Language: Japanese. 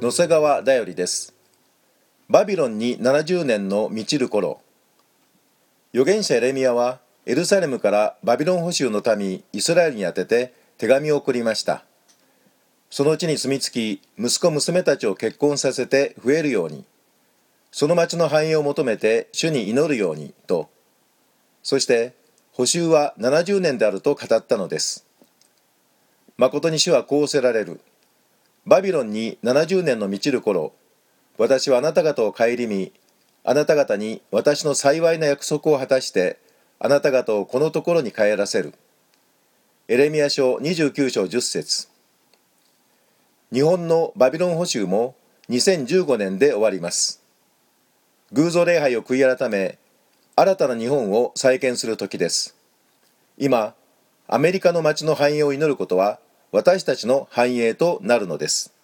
野瀬川だよりです。バビロンに70年の満ちる頃預言者エレミアはエルサレムからバビロン捕囚の民イスラエルに宛てて手紙を送りました。そのうちに住み着き息子娘たちを結婚させて増えるようにその町の繁栄を求めて主に祈るようにと。そして補修は70年であると語ったのです。誠に主はこうせられる。バビロンに70年の満ちる頃私はあなた方を顧みあなた方に私の幸いな約束を果たしてあなた方をこのところに帰らせる。エレミア書29章10節。日本のバビロン捕囚も2015年で終わります。偶像礼拝を悔い改め新たな日本を再建する時です。今アメリカの街の繁栄を祈ることは私たちの繁栄となるのです。